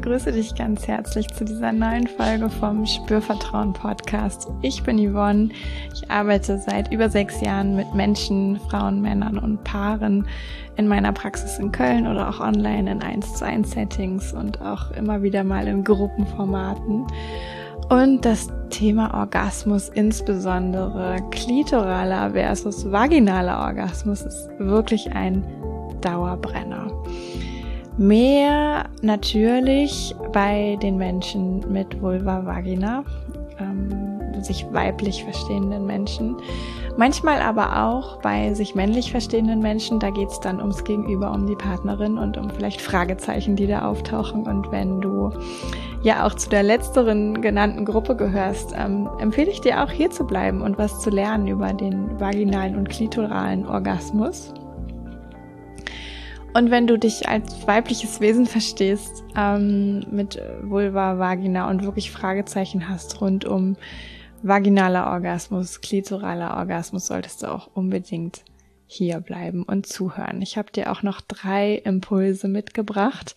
begrüße dich ganz herzlich zu dieser neuen Folge vom Spürvertrauen Podcast. Ich bin Yvonne. Ich arbeite seit über sechs Jahren mit Menschen, Frauen, Männern und Paaren in meiner Praxis in Köln oder auch online in 1 zu 1 Settings und auch immer wieder mal in Gruppenformaten. Und das Thema Orgasmus, insbesondere klitoraler versus vaginaler Orgasmus, ist wirklich ein Dauerbrenner. Mehr natürlich bei den Menschen mit Vulva Vagina, ähm, sich weiblich verstehenden Menschen. Manchmal aber auch bei sich männlich verstehenden Menschen, da geht's dann ums Gegenüber, um die Partnerin und um vielleicht Fragezeichen, die da auftauchen. Und wenn du ja auch zu der letzteren genannten Gruppe gehörst, ähm, empfehle ich dir auch hier zu bleiben und was zu lernen über den vaginalen und klitoralen Orgasmus. Und wenn du dich als weibliches Wesen verstehst, ähm, mit Vulva, Vagina und wirklich Fragezeichen hast rund um vaginaler Orgasmus, klitoraler Orgasmus, solltest du auch unbedingt hier bleiben und zuhören. Ich habe dir auch noch drei Impulse mitgebracht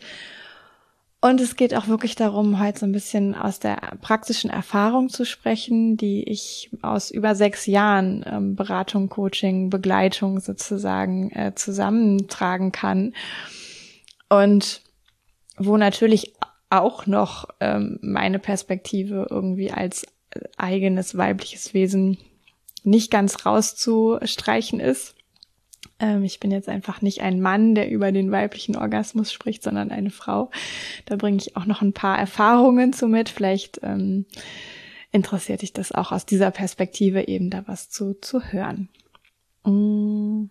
und es geht auch wirklich darum, heute so ein bisschen aus der praktischen Erfahrung zu sprechen, die ich aus über sechs Jahren ähm, Beratung, Coaching, Begleitung sozusagen äh, zusammentragen kann. Und wo natürlich auch noch ähm, meine Perspektive irgendwie als eigenes weibliches Wesen nicht ganz rauszustreichen ist. Ähm, ich bin jetzt einfach nicht ein Mann, der über den weiblichen Orgasmus spricht, sondern eine Frau. Da bringe ich auch noch ein paar Erfahrungen zu mit. Vielleicht ähm, interessiert dich das auch aus dieser Perspektive eben da was zu, zu hören. Mm.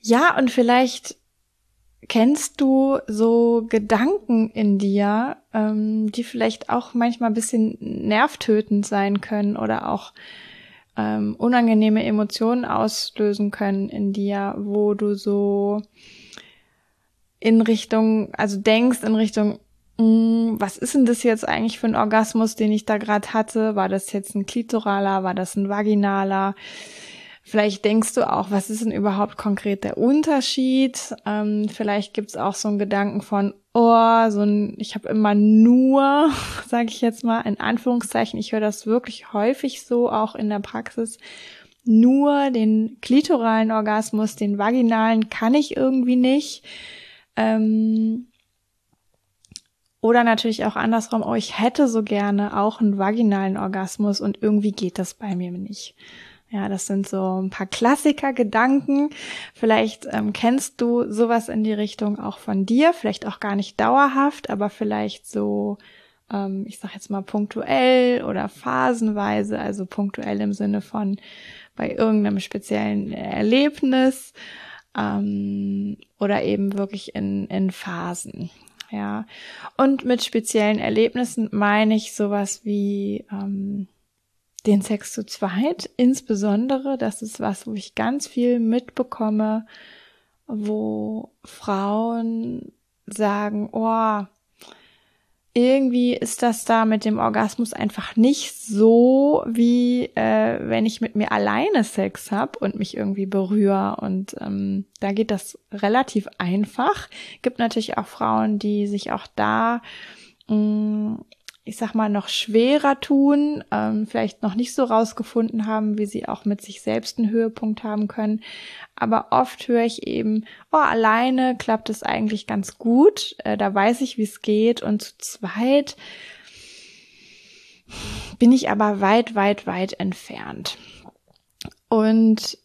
Ja, und vielleicht kennst du so Gedanken in dir, ähm, die vielleicht auch manchmal ein bisschen nervtötend sein können oder auch ähm, unangenehme Emotionen auslösen können in dir, wo du so in Richtung, also denkst in Richtung, mh, mm, was ist denn das jetzt eigentlich für ein Orgasmus, den ich da gerade hatte? War das jetzt ein klitoraler? War das ein vaginaler? Vielleicht denkst du auch, was ist denn überhaupt konkret der Unterschied? Ähm, vielleicht gibt's auch so einen Gedanken von, oh, so ein, ich habe immer nur, sage ich jetzt mal, in Anführungszeichen, ich höre das wirklich häufig so, auch in der Praxis, nur den klitoralen Orgasmus, den vaginalen kann ich irgendwie nicht. Ähm, oder natürlich auch andersrum, oh, ich hätte so gerne auch einen vaginalen Orgasmus und irgendwie geht das bei mir nicht. Ja, das sind so ein paar Klassiker-Gedanken. Vielleicht ähm, kennst du sowas in die Richtung auch von dir, vielleicht auch gar nicht dauerhaft, aber vielleicht so, ähm, ich sag jetzt mal punktuell oder phasenweise, also punktuell im Sinne von bei irgendeinem speziellen Erlebnis ähm, oder eben wirklich in, in Phasen. Ja, und mit speziellen Erlebnissen meine ich sowas wie ähm, den Sex zu zweit, insbesondere, das ist was, wo ich ganz viel mitbekomme, wo Frauen sagen, oh, irgendwie ist das da mit dem Orgasmus einfach nicht so, wie äh, wenn ich mit mir alleine Sex hab und mich irgendwie berühre. Und ähm, da geht das relativ einfach. Gibt natürlich auch Frauen, die sich auch da mh, mm, ich sag mal, noch schwerer tun, ähm, vielleicht noch nicht so rausgefunden haben, wie sie auch mit sich selbst einen Höhepunkt haben können. Aber oft höre ich eben, oh, alleine klappt es eigentlich ganz gut, äh, da weiß ich, wie es geht. Und zu zweit bin ich aber weit, weit, weit entfernt. Und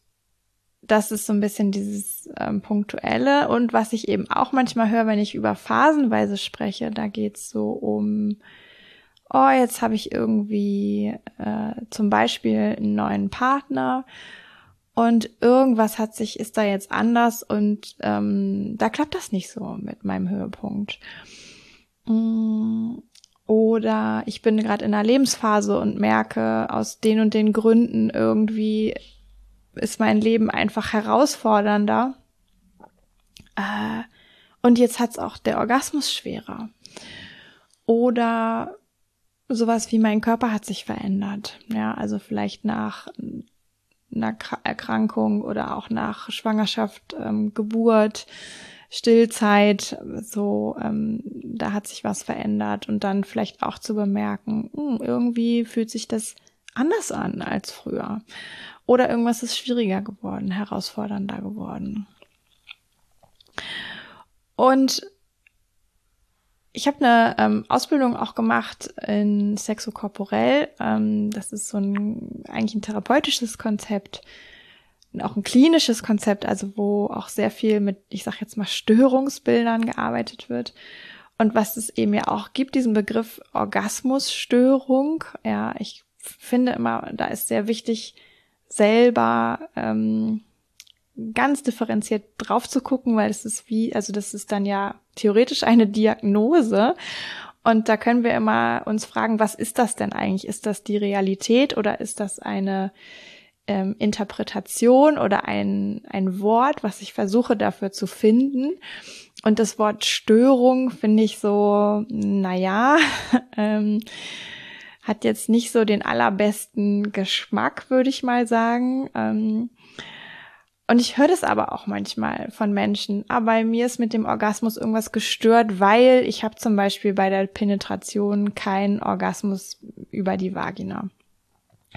das ist so ein bisschen dieses ähm, Punktuelle. Und was ich eben auch manchmal höre, wenn ich über phasenweise spreche, da geht's so um oh, jetzt habe ich irgendwie äh, zum Beispiel einen neuen Partner und irgendwas hat sich, ist da jetzt anders und ähm, da klappt das nicht so mit meinem Höhepunkt. Mm, oder ich bin gerade in einer Lebensphase und merke aus den und den Gründen irgendwie ist mein Leben einfach herausfordernder. Äh, und jetzt hat's auch der Orgasmus schwerer. Oder sowas wie mein Körper hat sich verändert. Ja, also vielleicht nach einer Erkrankung oder auch nach Schwangerschaft, ähm, Geburt, Stillzeit, so ähm, da hat sich was verändert und dann vielleicht auch zu bemerken, mh, hm, irgendwie fühlt sich das anders an als früher oder irgendwas ist schwieriger geworden, herausfordernder geworden. Und ich habe eine ähm, Ausbildung auch gemacht in Sexokorporell. Ähm, das ist so ein eigentlich ein therapeutisches Konzept, auch ein klinisches Konzept, also wo auch sehr viel mit, ich sag jetzt mal, Störungsbildern gearbeitet wird. Und was es eben ja auch gibt, diesen Begriff Orgasmusstörung. Ja, ich finde immer, da ist sehr wichtig, selber ähm, ganz differenziert drauf zu gucken, weil es ist wie, also das ist dann ja theoretisch eine Diagnose. Und da können wir immer uns fragen, was ist das denn eigentlich? Ist das die Realität oder ist das eine ähm, Interpretation oder ein, ein Wort, was ich versuche dafür zu finden? Und das Wort Störung finde ich so, naja, ähm, hat jetzt nicht so den allerbesten Geschmack, würde ich mal sagen. Ähm, und ich höre das aber auch manchmal von Menschen. Aber bei mir ist mit dem Orgasmus irgendwas gestört, weil ich habe zum Beispiel bei der Penetration keinen Orgasmus über die Vagina.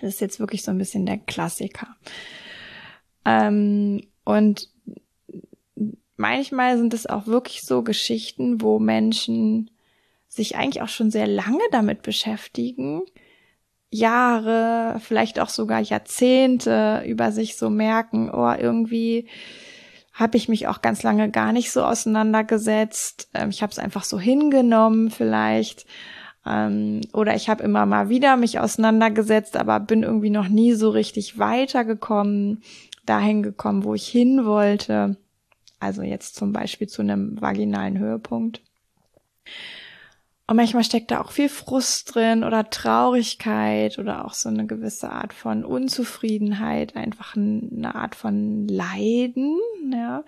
Das ist jetzt wirklich so ein bisschen der Klassiker. Ähm, und manchmal sind es auch wirklich so Geschichten, wo Menschen sich eigentlich auch schon sehr lange damit beschäftigen Jahre, vielleicht auch sogar Jahrzehnte über sich so merken, oh, irgendwie habe ich mich auch ganz lange gar nicht so auseinandergesetzt. Ähm, ich habe es einfach so hingenommen vielleicht. Ähm, oder ich habe immer mal wieder mich auseinandergesetzt, aber bin irgendwie noch nie so richtig weitergekommen, dahin gekommen, wo ich hin wollte. Also jetzt zum Beispiel zu einem vaginalen Höhepunkt. Und manchmal steckt da auch viel Frust drin oder Traurigkeit oder auch so eine gewisse Art von Unzufriedenheit, einfach eine Art von Leiden, ja.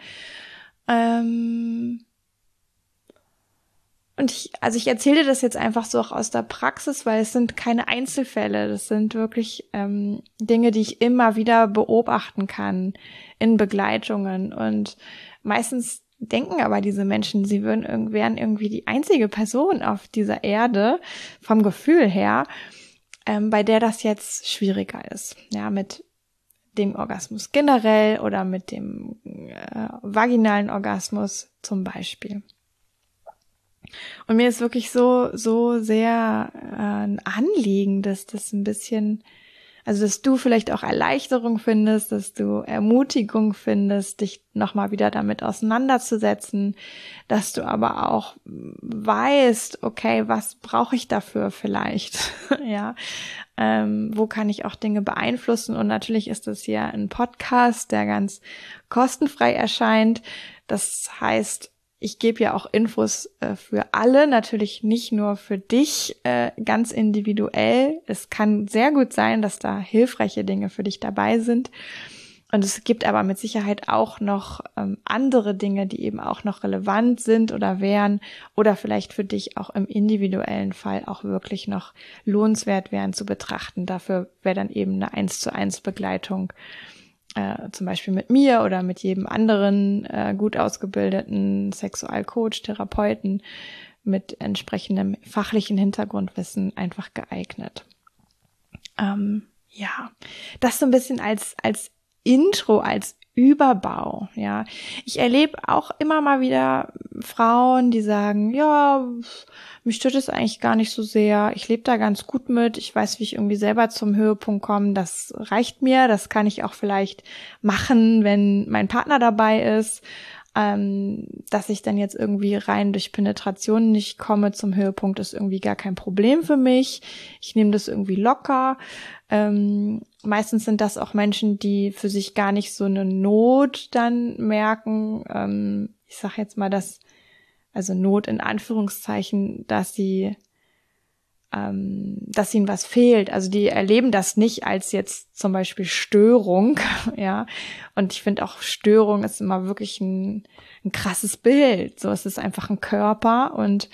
Ähm. Und ich, also ich erzähle das jetzt einfach so auch aus der Praxis, weil es sind keine Einzelfälle, das sind wirklich ähm, Dinge, die ich immer wieder beobachten kann in Begleitungen. Und meistens denken aber diese Menschen, sie würden, wären irgendwie die einzige Person auf dieser Erde vom Gefühl her, ähm, bei der das jetzt schwieriger ist. Ja, mit dem Orgasmus generell oder mit dem äh, vaginalen Orgasmus zum Beispiel. Und mir ist wirklich so, so sehr äh, ein Anliegen, dass das ein bisschen also, dass du vielleicht auch Erleichterung findest, dass du Ermutigung findest, dich nochmal wieder damit auseinanderzusetzen, dass du aber auch weißt, okay, was brauche ich dafür vielleicht? ja, ähm, wo kann ich auch Dinge beeinflussen? Und natürlich ist das hier ein Podcast, der ganz kostenfrei erscheint. Das heißt, ich gebe ja auch Infos äh, für alle, natürlich nicht nur für dich äh, ganz individuell. Es kann sehr gut sein, dass da hilfreiche Dinge für dich dabei sind. Und es gibt aber mit Sicherheit auch noch ähm, andere Dinge, die eben auch noch relevant sind oder wären oder vielleicht für dich auch im individuellen Fall auch wirklich noch lohnenswert wären zu betrachten. Dafür wäre dann eben eine eins zu eins Begleitung äh, zum Beispiel mit mir oder mit jedem anderen äh, gut ausgebildeten Sexualcoach, Therapeuten mit entsprechendem fachlichen Hintergrundwissen einfach geeignet. Ähm, ja, das so ein bisschen als, als Intro, als Überbau, ja. Ich erlebe auch immer mal wieder Frauen, die sagen, ja, mich stört es eigentlich gar nicht so sehr. Ich lebe da ganz gut mit. Ich weiß, wie ich irgendwie selber zum Höhepunkt komme. Das reicht mir. Das kann ich auch vielleicht machen, wenn mein Partner dabei ist. Ähm, dass ich dann jetzt irgendwie rein durch Penetration nicht komme zum Höhepunkt, ist irgendwie gar kein Problem für mich. Ich nehme das irgendwie locker. Ähm, meistens sind das auch Menschen, die für sich gar nicht so eine Not dann merken. Ähm, ich sage jetzt mal, dass, also Not in Anführungszeichen, dass sie, ähm, dass ihnen was fehlt. Also die erleben das nicht als jetzt zum Beispiel Störung, ja. Und ich finde auch Störung ist immer wirklich ein, ein krasses Bild. So, es ist einfach ein Körper und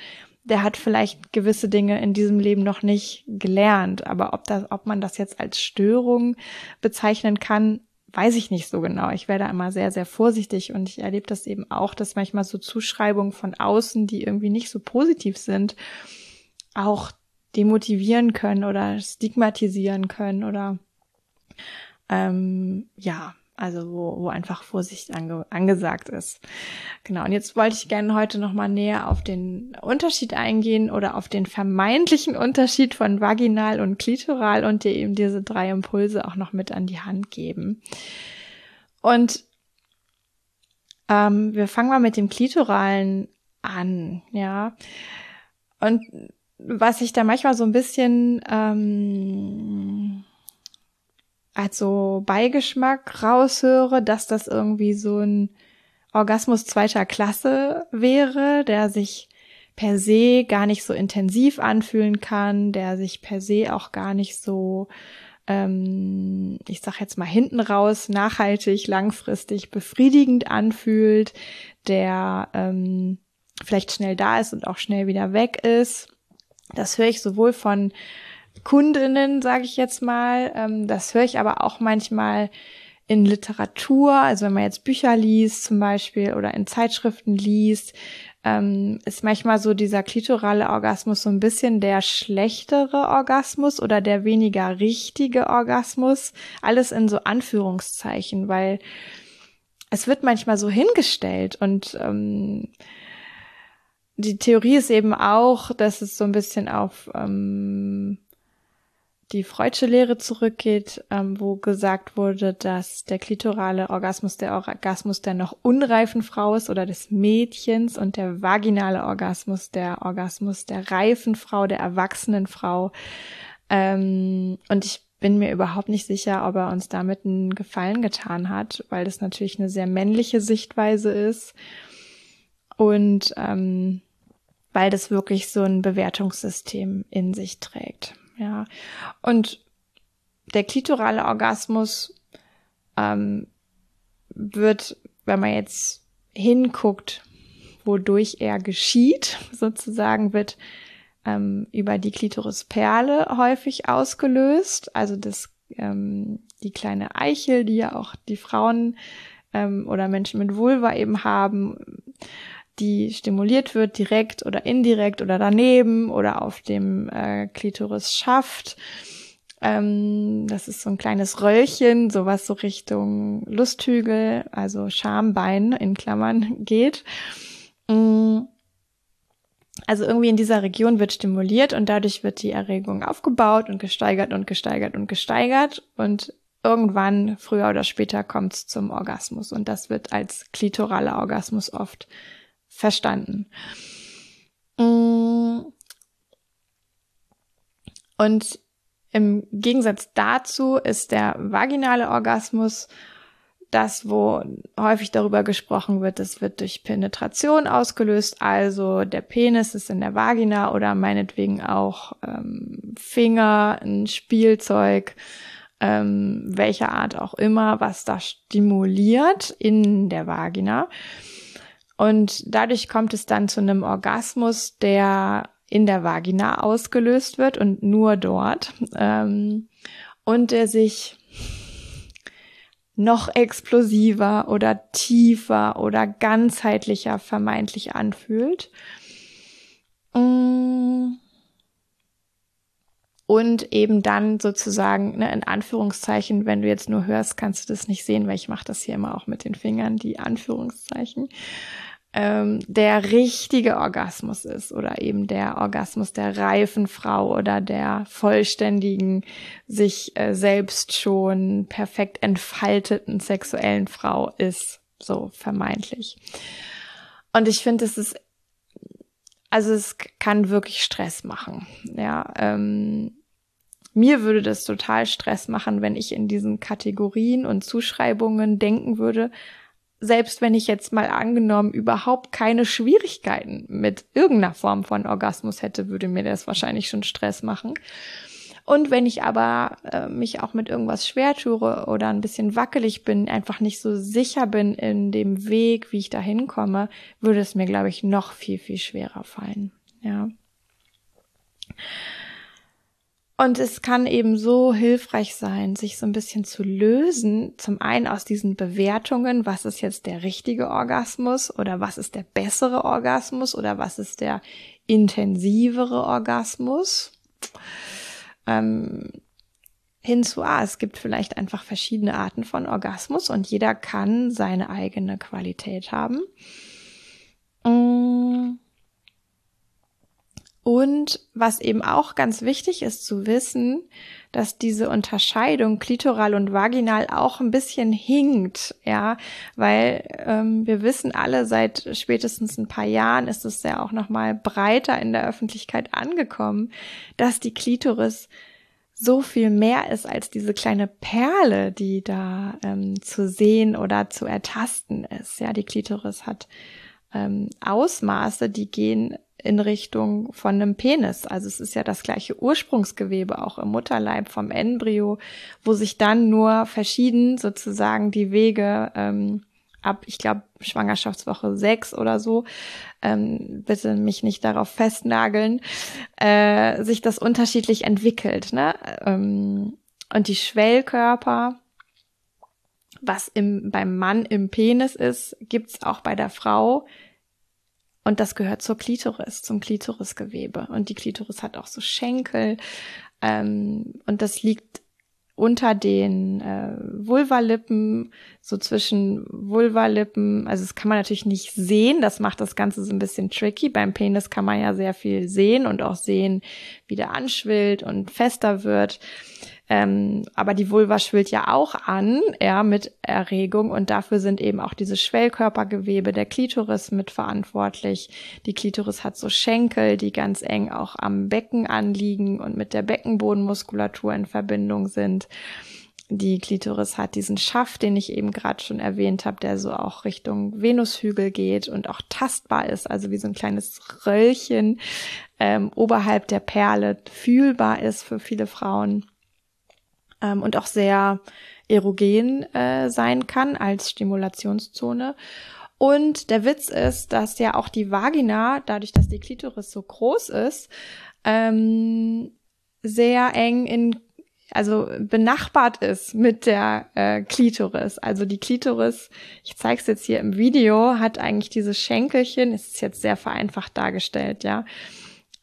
der hat vielleicht gewisse Dinge in diesem Leben noch nicht gelernt. Aber ob, das, ob man das jetzt als Störung bezeichnen kann, weiß ich nicht so genau. Ich werde immer sehr, sehr vorsichtig und ich erlebe das eben auch, dass manchmal so Zuschreibungen von außen, die irgendwie nicht so positiv sind, auch demotivieren können oder stigmatisieren können oder ähm, ja, also wo, wo einfach Vorsicht ange, angesagt ist. Genau, und jetzt wollte ich gerne heute nochmal näher auf den Unterschied eingehen oder auf den vermeintlichen Unterschied von vaginal und klitoral und dir eben diese drei Impulse auch noch mit an die Hand geben. Und ähm, wir fangen mal mit dem klitoralen an, ja. Und was ich da manchmal so ein bisschen ähm, also Beigeschmack raushöre, dass das irgendwie so ein Orgasmus zweiter Klasse wäre, der sich per se gar nicht so intensiv anfühlen kann, der sich per se auch gar nicht so, ähm, ich sag jetzt mal hinten raus, nachhaltig, langfristig befriedigend anfühlt, der ähm, vielleicht schnell da ist und auch schnell wieder weg ist. Das höre ich sowohl von Kundinnen, sage ich jetzt mal. Ähm, das höre ich aber auch manchmal in Literatur, also wenn man jetzt Bücher liest zum Beispiel oder in Zeitschriften liest, ähm, ist manchmal so dieser klitorale Orgasmus so ein bisschen der schlechtere Orgasmus oder der weniger richtige Orgasmus. Alles in so Anführungszeichen, weil es wird manchmal so hingestellt und ähm, die Theorie ist eben auch, dass es so ein bisschen auf ähm, die Freudsche Lehre zurückgeht, ähm, wo gesagt wurde, dass der klitorale Orgasmus der Orgasmus der noch unreifen Frau ist oder des Mädchens und der vaginale Orgasmus der Orgasmus der reifen Frau, der erwachsenen Frau. Ähm, und ich bin mir überhaupt nicht sicher, ob er uns damit einen Gefallen getan hat, weil das natürlich eine sehr männliche Sichtweise ist und ähm, weil das wirklich so ein Bewertungssystem in sich trägt. Ja. Und der klitorale Orgasmus ähm, wird, wenn man jetzt hinguckt, wodurch er geschieht, sozusagen, wird ähm, über die Klitorisperle häufig ausgelöst. Also das, ähm, die kleine Eichel, die ja auch die Frauen ähm, oder Menschen mit Vulva eben haben die stimuliert wird, direkt oder indirekt oder daneben oder auf dem äh, Klitoris schafft. Ähm, das ist so ein kleines Röllchen, sowas so Richtung Lusthügel, also Schambein in Klammern geht. Mm. Also irgendwie in dieser Region wird stimuliert und dadurch wird die Erregung aufgebaut und gesteigert und gesteigert und gesteigert und irgendwann, früher oder später, kommt es zum Orgasmus und das wird als klitoraler Orgasmus oft verstanden. Mm. Und im Gegensatz dazu ist der vaginale Orgasmus das, wo häufig darüber gesprochen wird, das wird durch Penetration ausgelöst, also der Penis ist in der Vagina oder meinetwegen auch ähm, Finger, ein Spielzeug, ähm, welcher Art auch immer, was da stimuliert in der Vagina. Und dadurch kommt es dann zu einem Orgasmus, der in der Vagina ausgelöst wird und nur dort. Ähm, und der sich noch explosiver oder tiefer oder ganzheitlicher vermeintlich anfühlt. Mm. Und eben dann sozusagen, ne, in Anführungszeichen, wenn du jetzt nur hörst, kannst du das nicht sehen, weil ich mache das hier immer auch mit den Fingern, die Anführungszeichen ähm, der richtige Orgasmus ist oder eben der Orgasmus der reifen Frau oder der vollständigen, sich äh, selbst schon perfekt entfalteten sexuellen Frau ist, so vermeintlich. Und ich finde, es ist, also es kann wirklich Stress machen, ja. Ähm, mir würde das total Stress machen, wenn ich in diesen Kategorien und Zuschreibungen denken würde, selbst wenn ich jetzt mal angenommen überhaupt keine Schwierigkeiten mit irgendeiner Form von Orgasmus hätte, würde mir das wahrscheinlich schon Stress machen. Und wenn ich aber äh, mich auch mit irgendwas schwer tue oder ein bisschen wackelig bin, einfach nicht so sicher bin in dem Weg, wie ich da hinkomme, würde es mir, glaube ich, noch viel, viel schwerer fallen. Ja. Und es kann eben so hilfreich sein, sich so ein bisschen zu lösen, zum einen aus diesen Bewertungen, was ist jetzt der richtige Orgasmus oder was ist der bessere Orgasmus oder was ist der intensivere Orgasmus, ähm, hinzu, ah, es gibt vielleicht einfach verschiedene Arten von Orgasmus und jeder kann seine eigene Qualität haben. Mm. Und was eben auch ganz wichtig ist zu wissen, dass diese Unterscheidung klitoral und vaginal auch ein bisschen hinkt, ja, weil ähm, wir wissen alle, seit spätestens ein paar Jahren ist es ja auch noch mal breiter in der Öffentlichkeit angekommen, dass die Klitoris so viel mehr ist als diese kleine Perle, die da ähm, zu sehen oder zu ertasten ist. Ja, die Klitoris hat ähm, Ausmaße, die gehen in Richtung von einem Penis. Also es ist ja das gleiche Ursprungsgewebe auch im Mutterleib vom Embryo, wo sich dann nur verschieden sozusagen die Wege ähm, ab, ich glaube, Schwangerschaftswoche sechs oder so, ähm, bitte mich nicht darauf festnageln, äh, sich das unterschiedlich entwickelt. Ne? Ähm, und die Schwellkörper, was im, beim Mann im Penis ist, gibt's auch bei der Frau und das gehört zur Klitoris, zum Klitorisgewebe. Und die Klitoris hat auch so Schenkel. Ähm, und das liegt unter den äh, Vulvalippen, so zwischen Vulvalippen. Also das kann man natürlich nicht sehen. Das macht das Ganze so ein bisschen tricky. Beim Penis kann man ja sehr viel sehen und auch sehen, wie der anschwillt und fester wird. Ähm, aber die Vulva schwillt ja auch an, ja, mit Erregung und dafür sind eben auch diese Schwellkörpergewebe der Klitoris mitverantwortlich. Die Klitoris hat so Schenkel, die ganz eng auch am Becken anliegen und mit der Beckenbodenmuskulatur in Verbindung sind. Die Klitoris hat diesen Schaft, den ich eben gerade schon erwähnt habe, der so auch Richtung Venushügel geht und auch tastbar ist, also wie so ein kleines Röllchen ähm, oberhalb der Perle fühlbar ist für viele Frauen ähm, und auch sehr erogen äh, sein kann als Stimulationszone. Und der Witz ist, dass ja auch die Vagina, dadurch, dass die Klitoris so groß ist, ähm, sehr eng in also benachbart ist mit der äh, Klitoris. Also die Klitoris, ich zeige es jetzt hier im Video, hat eigentlich dieses Schenkelchen, ist jetzt sehr vereinfacht dargestellt, ja.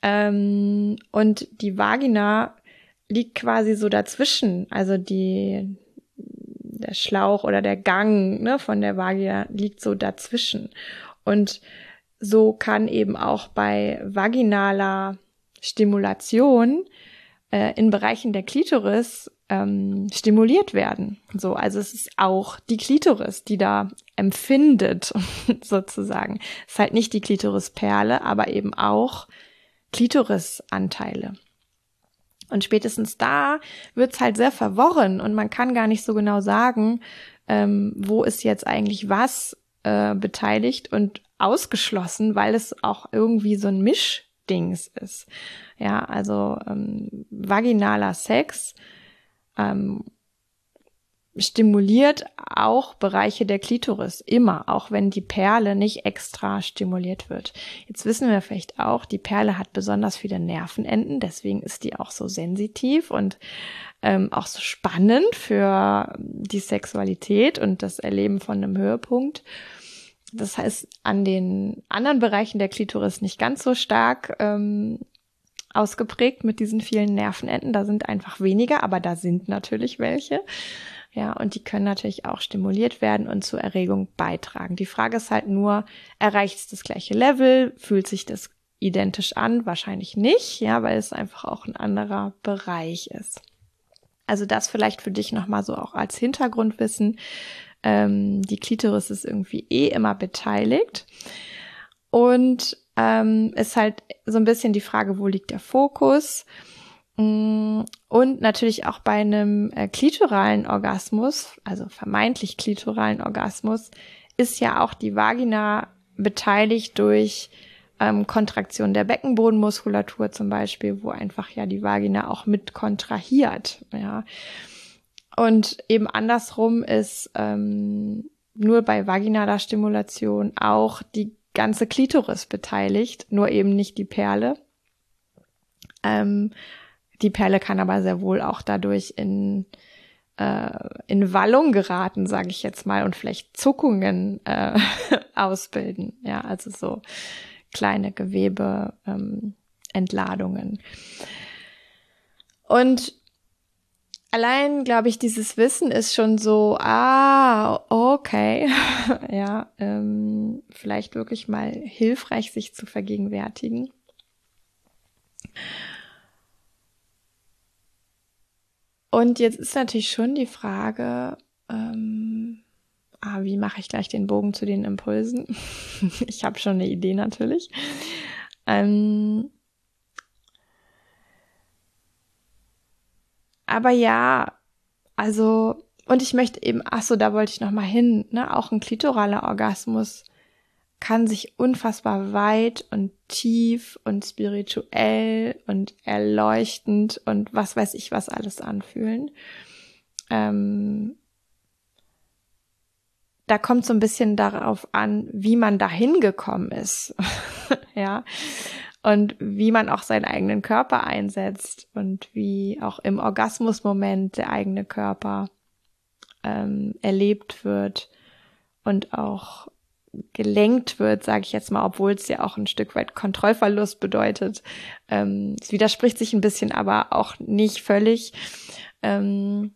Ähm, und die Vagina liegt quasi so dazwischen. Also die, der Schlauch oder der Gang ne, von der Vagina liegt so dazwischen. Und so kann eben auch bei vaginaler Stimulation äh, in Bereichen der Klitoris ähm, stimuliert werden. So, also es ist auch die Klitoris, die da empfindet, sozusagen. Es ist halt nicht die Klitorisperle, aber eben auch Klitorisanteile. Und spätestens da wird's halt sehr verworren und man kann gar nicht so genau sagen, ähm, wo ist jetzt eigentlich was äh, beteiligt und ausgeschlossen, weil es auch irgendwie so ein Mischdings ist. Ja, also ähm, vaginaler Sex ähm, stimuliert auch Bereiche der Klitoris immer, auch wenn die Perle nicht extra stimuliert wird. Jetzt wissen wir vielleicht auch, die Perle hat besonders viele Nervenenden, deswegen ist die auch so sensitiv und ähm, auch so spannend für die Sexualität und das Erleben von einem Höhepunkt. Das heißt, an den anderen Bereichen der Klitoris nicht ganz so stark ähm, ausgeprägt mit diesen vielen Nervenenden. Da sind einfach weniger, aber da sind natürlich welche. Ja, und die können natürlich auch stimuliert werden und zur Erregung beitragen. Die Frage ist halt nur, erreicht es das gleiche Level? Fühlt sich das identisch an? Wahrscheinlich nicht, ja, weil es einfach auch ein anderer Bereich ist. Also das vielleicht für dich nochmal so auch als Hintergrundwissen. Ähm, die Klitoris ist irgendwie eh immer beteiligt. Und ähm, ist halt so ein bisschen die Frage, wo liegt der Fokus? Mm, und natürlich auch bei einem äh, klitoralen Orgasmus, also vermeintlich klitoralen Orgasmus, ist ja auch die Vagina beteiligt durch ähm, Kontraktion der Beckenbodenmuskulatur zum Beispiel, wo einfach ja die Vagina auch mit kontrahiert. Ja. Und eben andersrum ist ähm, nur bei vaginaler Stimulation auch die ganze Klitoris beteiligt, nur eben nicht die Perle. Ähm, Die Perle kann aber sehr wohl auch dadurch in äh, in Wallung geraten, sage ich jetzt mal, und vielleicht Zuckungen äh, ausbilden. Ja, also so kleine Gewebe, ähm. Und allein, glaube ich, dieses Wissen ist schon so, ah, okay, ja, ähm, vielleicht wirklich mal hilfreich, sich zu vergegenwärtigen. Und jetzt ist natürlich schon die Frage, ähm, ah, wie mache ich gleich den Bogen zu den Impulsen? ich habe schon eine Idee natürlich. Ähm, aber ja, also, und ich möchte eben, ach so, da wollte ich noch mal hin, ne, auch ein klitoraler Orgasmus kann sich unfassbar weit und tief und spirituell und erleuchtend und was weiß ich was alles anfühlen. Ähm, da kommt so ein bisschen darauf an, wie man dahin gekommen ist, ja, und wie man auch seinen eigenen Körper einsetzt und wie auch im Orgasmusmoment der eigene Körper ähm, erlebt wird und auch gelenkt wird, sage ich jetzt mal, obwohl es ja auch ein Stück weit Kontrollverlust bedeutet. Ähm, es widerspricht sich ein bisschen, aber auch nicht völlig. Ähm,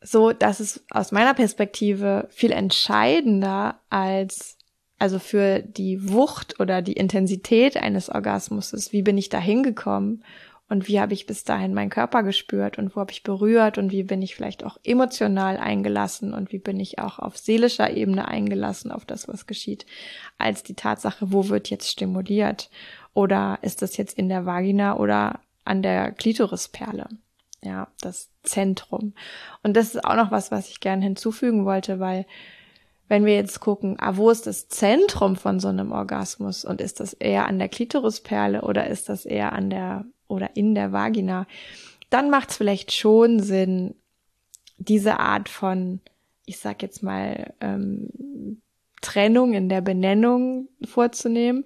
so, dass es aus meiner Perspektive viel entscheidender als also für die Wucht oder die Intensität eines Orgasmus ist, wie bin ich da hingekommen und wie habe ich bis dahin meinen Körper gespürt und wo habe ich berührt und wie bin ich vielleicht auch emotional eingelassen und wie bin ich auch auf seelischer Ebene eingelassen auf das, was geschieht, als die Tatsache, wo wird jetzt stimuliert oder ist das jetzt in der Vagina oder an der Klitorisperle. Ja, das Zentrum. Und das ist auch noch was, was ich gerne hinzufügen wollte, weil wenn wir jetzt gucken, ah, wo ist das Zentrum von so einem Orgasmus und ist das eher an der Klitorisperle oder ist das eher an der oder in der Vagina, dann macht es vielleicht schon Sinn, diese Art von, ich sag jetzt mal, ähm, Trennung in der Benennung vorzunehmen.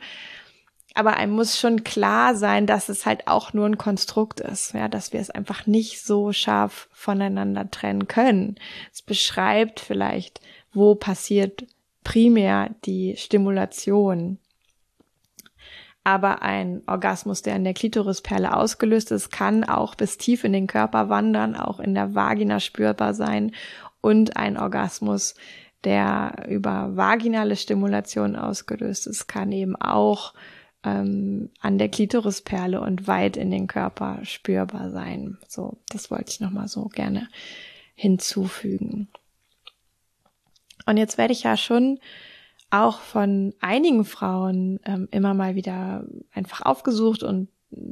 Aber einem muss schon klar sein, dass es halt auch nur ein Konstrukt ist, ja, dass wir es einfach nicht so scharf voneinander trennen können. Es beschreibt vielleicht, wo passiert primär die Stimulation aber ein Orgasmus, der in der Klitorisperle ausgelöst ist, kann auch bis tief in den Körper wandern, auch in der Vagina spürbar sein und ein Orgasmus, der über vaginale Stimulation ausgelöst ist, kann eben auch ähm, an der Klitorisperle und weit in den Körper spürbar sein. So, das wollte ich nochmal so gerne hinzufügen. Und jetzt werde ich ja schon auch von einigen Frauen ähm, immer mal wieder einfach aufgesucht und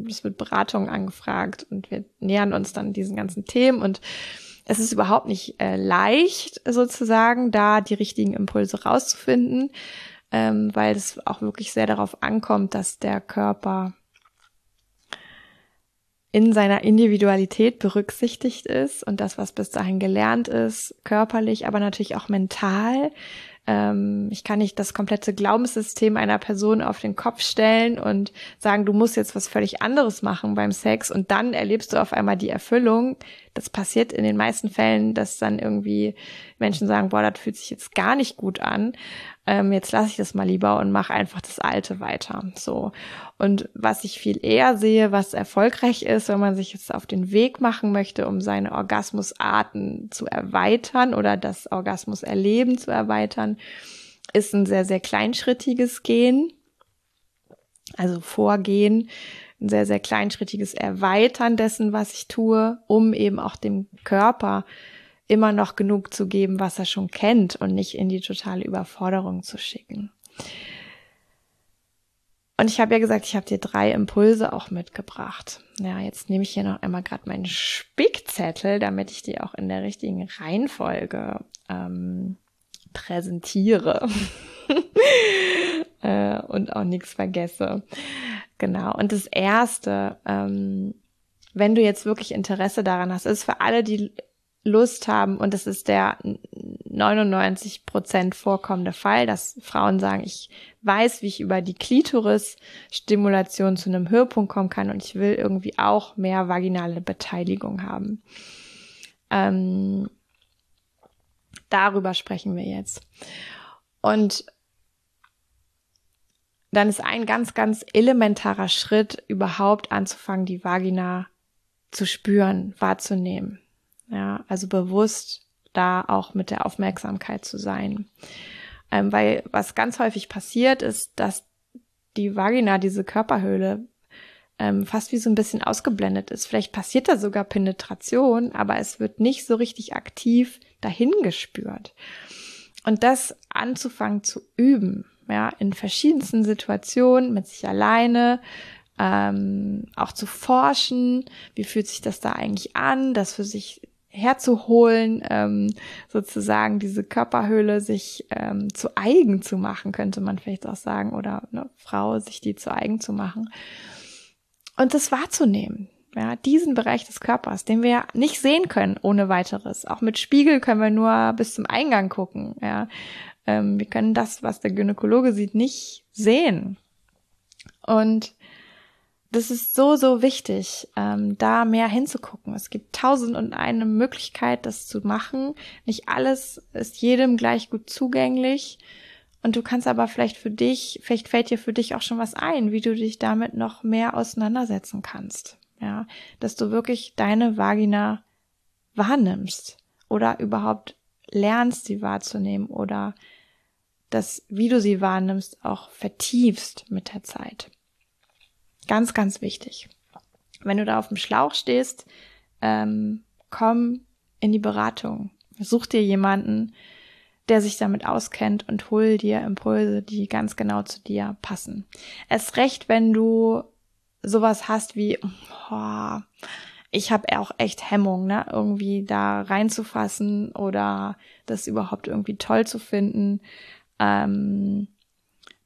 es wird Beratung angefragt und wir nähern uns dann diesen ganzen Themen. Und es ist überhaupt nicht äh, leicht sozusagen, da die richtigen Impulse rauszufinden, ähm, weil es auch wirklich sehr darauf ankommt, dass der Körper in seiner Individualität berücksichtigt ist und das, was bis dahin gelernt ist, körperlich, aber natürlich auch mental, ähm, ich kann nicht das komplette Glaubenssystem einer Person auf den Kopf stellen und sagen, du musst jetzt was völlig anderes machen beim Sex und dann erlebst du auf einmal die Erfüllung. Das passiert in den meisten Fällen, dass dann irgendwie Menschen sagen, boah, das fühlt sich jetzt gar nicht gut an ähm, jetzt lasse ich das mal lieber und mache einfach das Alte weiter. So. Und was ich viel eher sehe, was erfolgreich ist, wenn man sich jetzt auf den Weg machen möchte, um seine Orgasmusarten zu erweitern oder das Orgasmuserleben zu erweitern, ist ein sehr, sehr kleinschrittiges Gehen. Also Vorgehen, ein sehr, sehr kleinschrittiges Erweitern dessen, was ich tue, um eben auch dem Körper immer noch genug zu geben, was er schon kennt und nicht in die totale Überforderung zu schicken. Und ich habe ja gesagt, ich habe dir drei Impulse auch mitgebracht. Ja, jetzt nehme ich hier noch einmal gerade meinen Spickzettel, damit ich die auch in der richtigen Reihenfolge ähm, präsentiere äh, und auch nichts vergesse. Genau. Und das erste, ähm, wenn du jetzt wirklich Interesse daran hast, ist für alle, die Lust haben, und das ist der 99 Prozent vorkommende Fall, dass Frauen sagen, ich weiß, wie ich über die Klitoris-Stimulation zu einem Höhepunkt kommen kann und ich will irgendwie auch mehr vaginale Beteiligung haben. Ähm, darüber sprechen wir jetzt. Und dann ist ein ganz, ganz elementarer Schritt, überhaupt anzufangen, die Vagina zu spüren, wahrzunehmen. Ja, also bewusst da auch mit der Aufmerksamkeit zu sein. Ähm, weil was ganz häufig passiert ist, dass die Vagina, diese Körperhöhle, ähm, fast wie so ein bisschen ausgeblendet ist. Vielleicht passiert da sogar Penetration, aber es wird nicht so richtig aktiv dahin gespürt. Und das anzufangen zu üben, ja, in verschiedensten Situationen, mit sich alleine, ähm, auch zu forschen, wie fühlt sich das da eigentlich an, das für sich herzuholen, ähm, sozusagen diese Körperhöhle sich ähm, zu eigen zu machen, könnte man vielleicht auch sagen, oder eine Frau sich die zu eigen zu machen. Und das wahrzunehmen, ja, diesen Bereich des Körpers, den wir nicht sehen können ohne weiteres. Auch mit Spiegel können wir nur bis zum Eingang gucken, ja. Ähm, wir können das, was der Gynäkologe sieht, nicht sehen. Und das ist so, so wichtig, ähm, da mehr hinzugucken. Es gibt tausend und eine Möglichkeit, das zu machen. Nicht alles ist jedem gleich gut zugänglich. Und du kannst aber vielleicht für dich, vielleicht fällt dir für dich auch schon was ein, wie du dich damit noch mehr auseinandersetzen kannst. Ja, dass du wirklich deine Vagina wahrnimmst oder überhaupt lernst, sie wahrzunehmen oder das, wie du sie wahrnimmst, auch vertiefst mit der Zeit. Ganz, ganz wichtig. Wenn du da auf dem Schlauch stehst, ähm, komm in die Beratung. Such dir jemanden, der sich damit auskennt und hol dir Impulse, die ganz genau zu dir passen. Es recht, wenn du sowas hast wie, oh, ich habe auch echt Hemmung, ne, irgendwie da reinzufassen oder das überhaupt irgendwie toll zu finden. Ähm,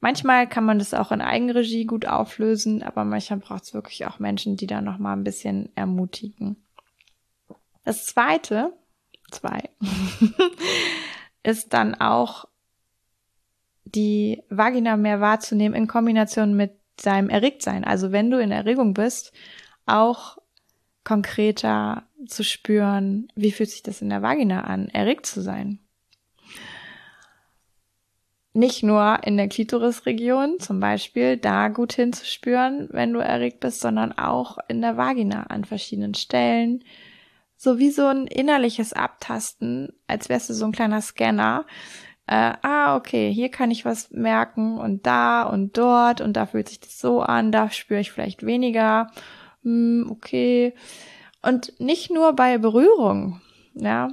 Manchmal kann man das auch in Eigenregie gut auflösen, aber manchmal braucht es wirklich auch Menschen, die da noch mal ein bisschen ermutigen. Das zweite, zwei, ist dann auch die Vagina mehr wahrzunehmen in Kombination mit seinem Erregtsein. Also wenn du in Erregung bist, auch konkreter zu spüren, wie fühlt sich das in der Vagina an, erregt zu sein nicht nur in der Klitorisregion zum Beispiel da gut hinzuspüren, wenn du erregt bist, sondern auch in der Vagina an verschiedenen Stellen. So wie so ein innerliches Abtasten, als wärst du so ein kleiner Scanner. Äh, ah, okay, hier kann ich was merken und da und dort und da fühlt sich das so an, da spüre ich vielleicht weniger. Hm, okay. Und nicht nur bei Berührung, ja,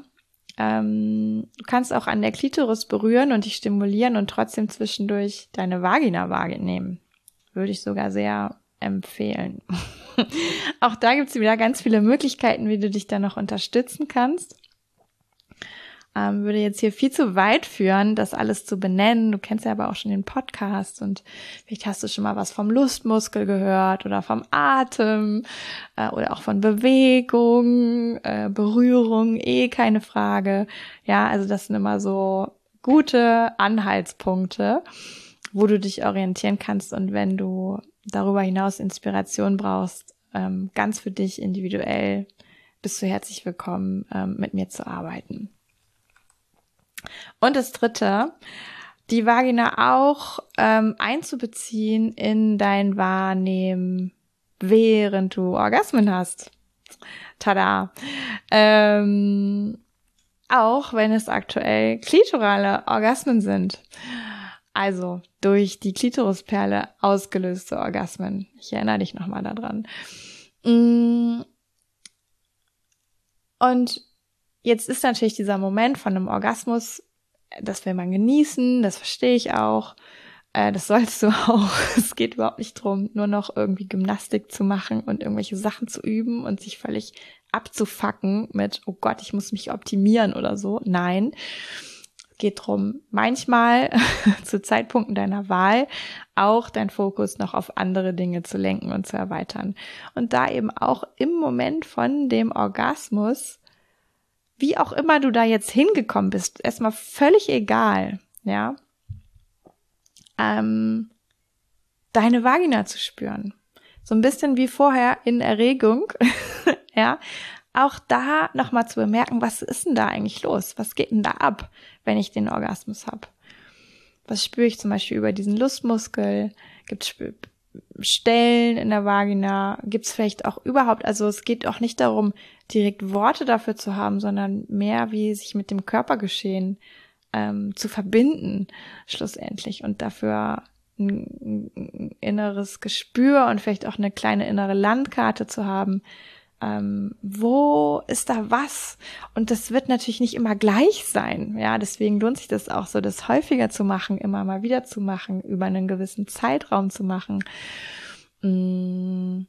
ähm, du kannst auch an der Klitoris berühren und dich stimulieren und trotzdem zwischendurch deine Vagina wahrnehmen. Würde ich sogar sehr empfehlen. auch da gibt es wieder ganz viele Möglichkeiten, wie du dich da noch unterstützen kannst ähm, würde jetzt hier viel zu weit führen, das alles zu benennen. Du kennst ja aber auch schon den Podcast und vielleicht hast du schon mal was vom Lustmuskel gehört oder vom Atem äh, oder auch von Bewegung, äh, Berührung, eh keine Frage. Ja, also das sind immer so gute Anhaltspunkte, wo du dich orientieren kannst und wenn du darüber hinaus Inspiration brauchst, ähm, ganz für dich individuell bist du herzlich willkommen, ähm, mit mir zu arbeiten. Und das dritte, die Vagina auch ähm, einzubeziehen in dein Wahrnehmen, während du Orgasmen hast. Tada. Ähm, auch wenn es aktuell klitorale Orgasmen sind. Also durch die Klitorisperle ausgelöste Orgasmen. Ich erinnere dich nochmal daran. Mm. Und Jetzt ist natürlich dieser Moment von einem Orgasmus, das will man genießen, das verstehe ich auch. Äh, das sollst du auch. Es geht überhaupt nicht drum, nur noch irgendwie Gymnastik zu machen und irgendwelche Sachen zu üben und sich völlig abzufacken mit, oh Gott, ich muss mich optimieren oder so. Nein. Es geht drum, manchmal zu Zeitpunkten deiner Wahl auch dein Fokus noch auf andere Dinge zu lenken und zu erweitern. Und da eben auch im Moment von dem Orgasmus wie auch immer du da jetzt hingekommen bist, erstmal völlig egal, ja, ähm, deine Vagina zu spüren. So ein bisschen wie vorher in Erregung, ja, auch da nochmal zu bemerken, was ist denn da eigentlich los? Was geht denn da ab, wenn ich den Orgasmus habe? Was spüre ich zum Beispiel über diesen Lustmuskel? Gibt es Stellen in der Vagina? Gibt es vielleicht auch überhaupt, also es geht auch nicht darum, direkt Worte dafür zu haben, sondern mehr wie sich mit dem Körpergeschehen ähm, zu verbinden, schlussendlich. Und dafür ein, ein inneres Gespür und vielleicht auch eine kleine innere Landkarte zu haben, ähm, wo ist da was? Und das wird natürlich nicht immer gleich sein. Ja, deswegen lohnt sich das auch so, das häufiger zu machen, immer mal wieder zu machen, über einen gewissen Zeitraum zu machen. Mm.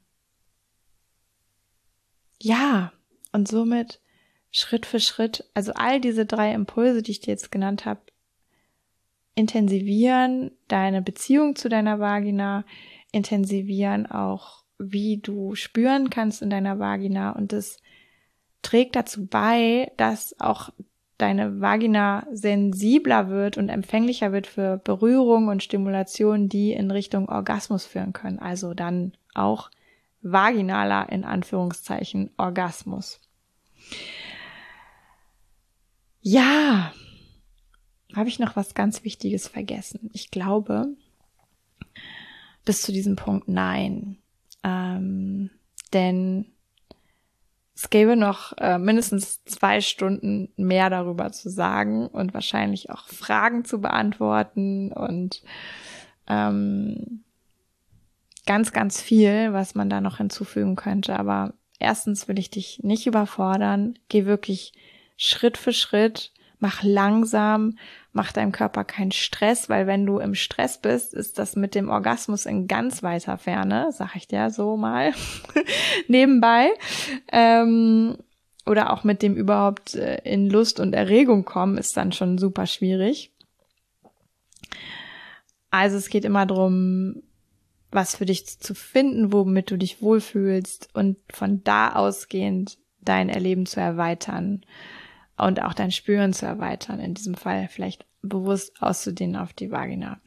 Ja, und somit Schritt für Schritt, also all diese drei Impulse, die ich dir jetzt genannt habe, intensivieren deine Beziehung zu deiner Vagina, intensivieren auch wie du spüren kannst in deiner Vagina und das trägt dazu bei, dass auch deine Vagina sensibler wird und empfänglicher wird für Berührung und Stimulation, die in Richtung Orgasmus führen können. Also dann auch vaginaler in Anführungszeichen Orgasmus. Ja, habe ich noch was ganz Wichtiges vergessen? Ich glaube, bis zu diesem Punkt nein. Ähm, denn es gäbe noch äh, mindestens zwei Stunden mehr darüber zu sagen und wahrscheinlich auch Fragen zu beantworten und ähm, ganz, ganz viel, was man da noch hinzufügen könnte. Aber erstens will ich dich nicht überfordern. Geh wirklich Schritt für Schritt, mach langsam mach deinem Körper keinen Stress, weil wenn du im Stress bist, ist das mit dem Orgasmus in ganz weiter Ferne, sag ich dir so mal nebenbei. Ähm, oder auch mit dem überhaupt äh, in Lust und Erregung kommen, ist dann schon super schwierig. Also es geht immer drum, was für dich zu finden, womit du dich wohlfühlst und von da ausgehend dein Erleben zu erweitern und auch dein Spüren zu erweitern. In diesem Fall vielleicht bewusst auszudehnen auf die Vagina.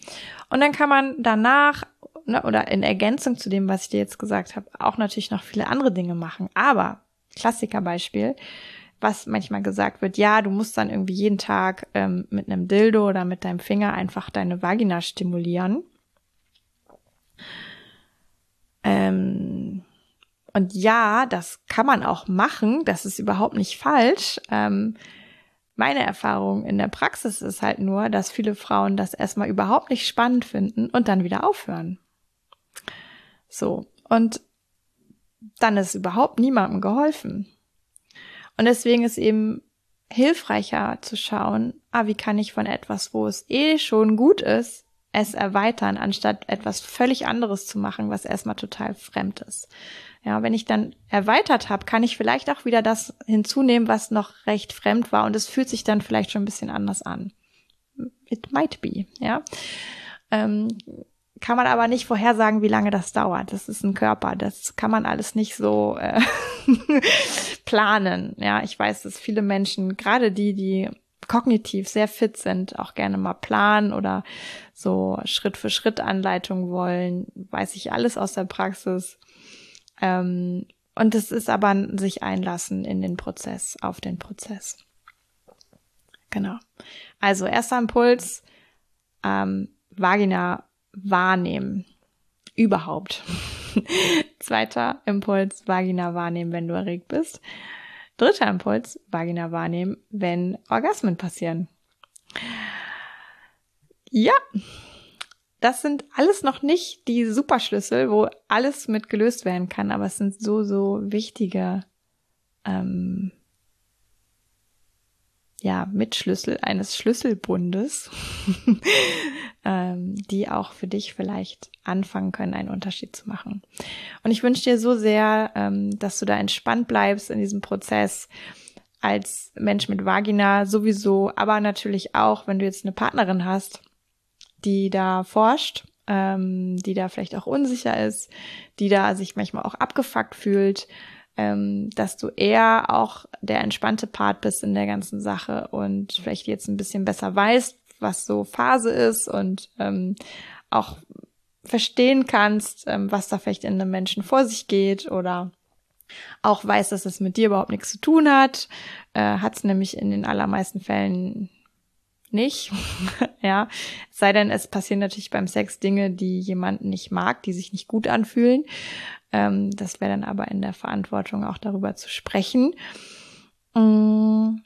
Und dann kann man danach ne, oder in Ergänzung zu dem, was ich dir jetzt gesagt habe, auch natürlich noch viele andere Dinge machen. Aber Klassikerbeispiel, was manchmal gesagt wird, ja, du musst dann irgendwie jeden Tag ähm, mit einem Dildo oder mit deinem Finger einfach deine Vagina stimulieren. Ähm, und ja, das kann man auch machen, das ist überhaupt nicht falsch. Ähm, meine Erfahrung in der Praxis ist halt nur, dass viele Frauen das erstmal überhaupt nicht spannend finden und dann wieder aufhören. So. Und dann ist überhaupt niemandem geholfen. Und deswegen ist eben hilfreicher zu schauen, ah, wie kann ich von etwas, wo es eh schon gut ist, es erweitern, anstatt etwas völlig anderes zu machen, was erstmal total fremd ist. Ja, wenn ich dann erweitert habe, kann ich vielleicht auch wieder das hinzunehmen, was noch recht fremd war und es fühlt sich dann vielleicht schon ein bisschen anders an. It might be, ja. Ähm, kann man aber nicht vorhersagen, wie lange das dauert. Das ist ein Körper. Das kann man alles nicht so äh, planen. Ja, ich weiß, dass viele Menschen, gerade die, die kognitiv sehr fit sind, auch gerne mal planen oder so Schritt für Schritt Anleitung wollen. Weiß ich alles aus der Praxis. Ähm, und es ist aber sich einlassen in den Prozess, auf den Prozess. Genau. Also erster Impuls, ähm, Vagina wahrnehmen. Überhaupt. Zweiter Impuls, Vagina wahrnehmen, wenn du erregt bist. Dritter Impuls, Vagina wahrnehmen, wenn Orgasmen passieren. Ja, das sind alles noch nicht die Superschlüssel, wo alles mit gelöst werden kann, aber es sind so, so wichtige ähm, ja, Mitschlüssel eines Schlüsselbundes, ähm, die auch für dich vielleicht anfangen können, einen Unterschied zu machen. Und ich wünsche dir so sehr, ähm, dass du da entspannt bleibst in diesem Prozess als Mensch mit Vagina sowieso, aber natürlich auch, wenn du jetzt eine Partnerin hast, die da forscht, ähm, die da vielleicht auch unsicher ist, die da sich manchmal auch abgefuckt fühlt, ähm, dass du eher auch der entspannte Part bist in der ganzen Sache und vielleicht jetzt ein bisschen besser weißt, was so Phase ist und ähm, auch verstehen kannst, ähm, was da vielleicht in einem Menschen vor sich geht oder auch weiß, dass es mit dir überhaupt nichts zu tun hat, äh, hat es nämlich in den allermeisten Fällen nicht. ja, sei denn, es passieren natürlich beim Sex Dinge, die jemanden nicht mag, die sich nicht gut anfühlen. Ähm, das wäre dann aber in der Verantwortung auch darüber zu sprechen. Mm.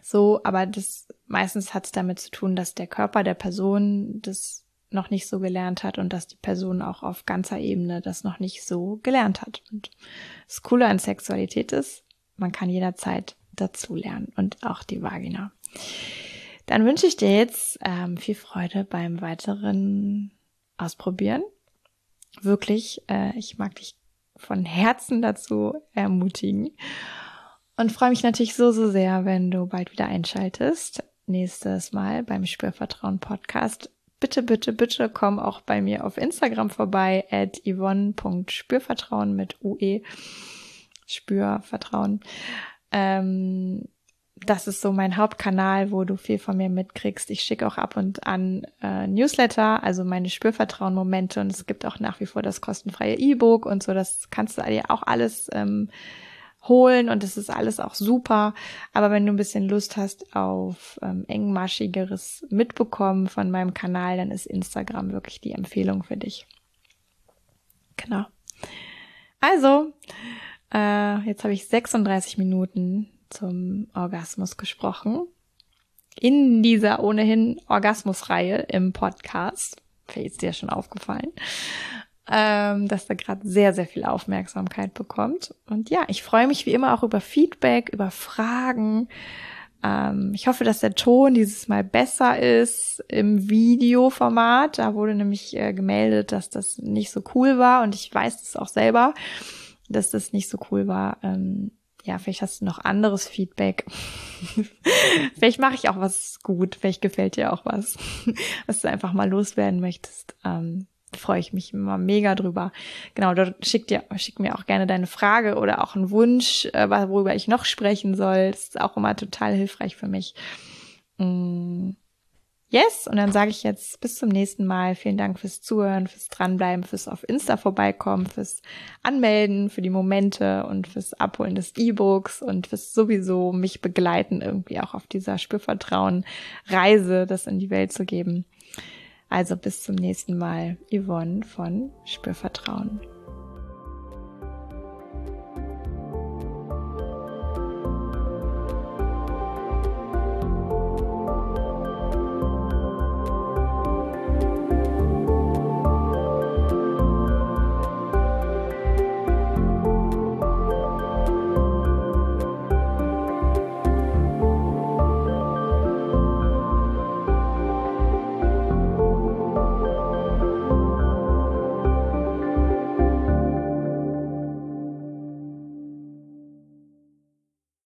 So, aber das meistens hat es damit zu tun, dass der Körper der Person das noch nicht so gelernt hat und dass die Person auch auf ganzer Ebene das noch nicht so gelernt hat. Und das Coole an Sexualität ist, man kann jederzeit dazu lernen und auch die Vagina. Dann wünsche ich dir jetzt ähm, viel Freude beim weiteren Ausprobieren. Wirklich, äh, ich mag dich von Herzen dazu ermutigen und freue mich natürlich so, so sehr, wenn du bald wieder einschaltest. Nächstes Mal beim Spürvertrauen Podcast. Bitte, bitte, bitte komm auch bei mir auf Instagram vorbei at yvonne.spürvertrauen mit UE. Spürvertrauen. Ähm, das ist so mein Hauptkanal, wo du viel von mir mitkriegst. Ich schicke auch ab und an äh, Newsletter, also meine Spürvertrauen-Momente und es gibt auch nach wie vor das kostenfreie E-Book und so. Das kannst du dir auch alles ähm, holen und das ist alles auch super. Aber wenn du ein bisschen Lust hast auf ähm, engmaschigeres Mitbekommen von meinem Kanal, dann ist Instagram wirklich die Empfehlung für dich. Genau. Also, äh, jetzt habe ich 36 Minuten zum Orgasmus gesprochen. In dieser ohnehin Orgasmusreihe im Podcast. Vielleicht ist dir schon aufgefallen. Ähm, dass da gerade sehr, sehr viel Aufmerksamkeit bekommt. Und ja, ich freue mich wie immer auch über Feedback, über Fragen. Ähm, ich hoffe, dass der Ton dieses Mal besser ist im Videoformat. Da wurde nämlich äh, gemeldet, dass das nicht so cool war. Und ich weiß es auch selber dass das nicht so cool war. Ähm, ja, vielleicht hast du noch anderes Feedback. vielleicht mache ich auch was gut, vielleicht gefällt dir auch was, was du einfach mal loswerden möchtest. Ähm, freue ich mich immer mega drüber. Genau, dort schick dir, schick mir auch gerne deine Frage oder auch einen Wunsch, äh, worüber ich noch sprechen soll. Das ist auch immer total hilfreich für mich. Mm. Yes, und dann sage ich jetzt bis zum nächsten Mal. Vielen Dank fürs Zuhören, fürs Dranbleiben, fürs auf Insta vorbeikommen, fürs Anmelden, für die Momente und fürs Abholen des E-Books und fürs sowieso mich begleiten, irgendwie auch auf dieser Spürvertrauen-Reise, das in die Welt zu geben. Also bis zum nächsten Mal. Yvonne von Spürvertrauen.